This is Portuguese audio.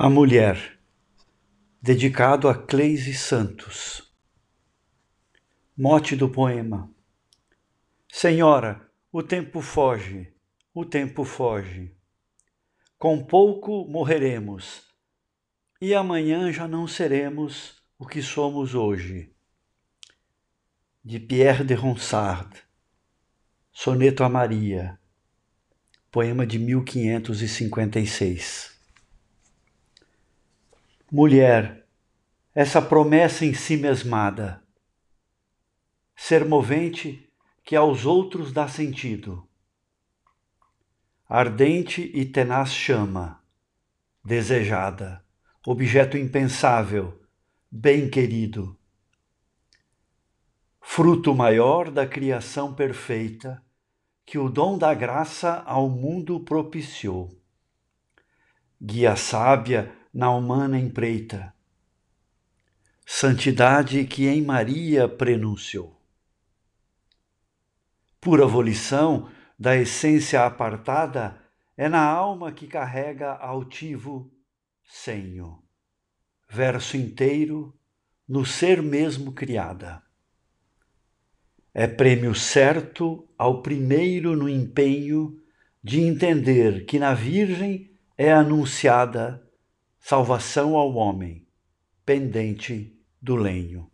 A Mulher, dedicado a Cleise Santos. Mote do poema. Senhora, o tempo foge, o tempo foge. Com pouco morreremos, e amanhã já não seremos o que somos hoje. De Pierre de Ronsard. Soneto a Maria. Poema de 1556. Mulher, essa promessa em si mesmada, ser movente que aos outros dá sentido, ardente e tenaz chama, desejada, objeto impensável, bem querido, fruto maior da criação perfeita que o dom da graça ao mundo propiciou, guia sábia na humana empreita. Santidade que em Maria prenunciou. Pura volição da essência apartada é na alma que carrega altivo senho, verso inteiro no ser mesmo criada. É prêmio certo ao primeiro no empenho de entender que na Virgem é anunciada salvação ao homem, pendente do lenho.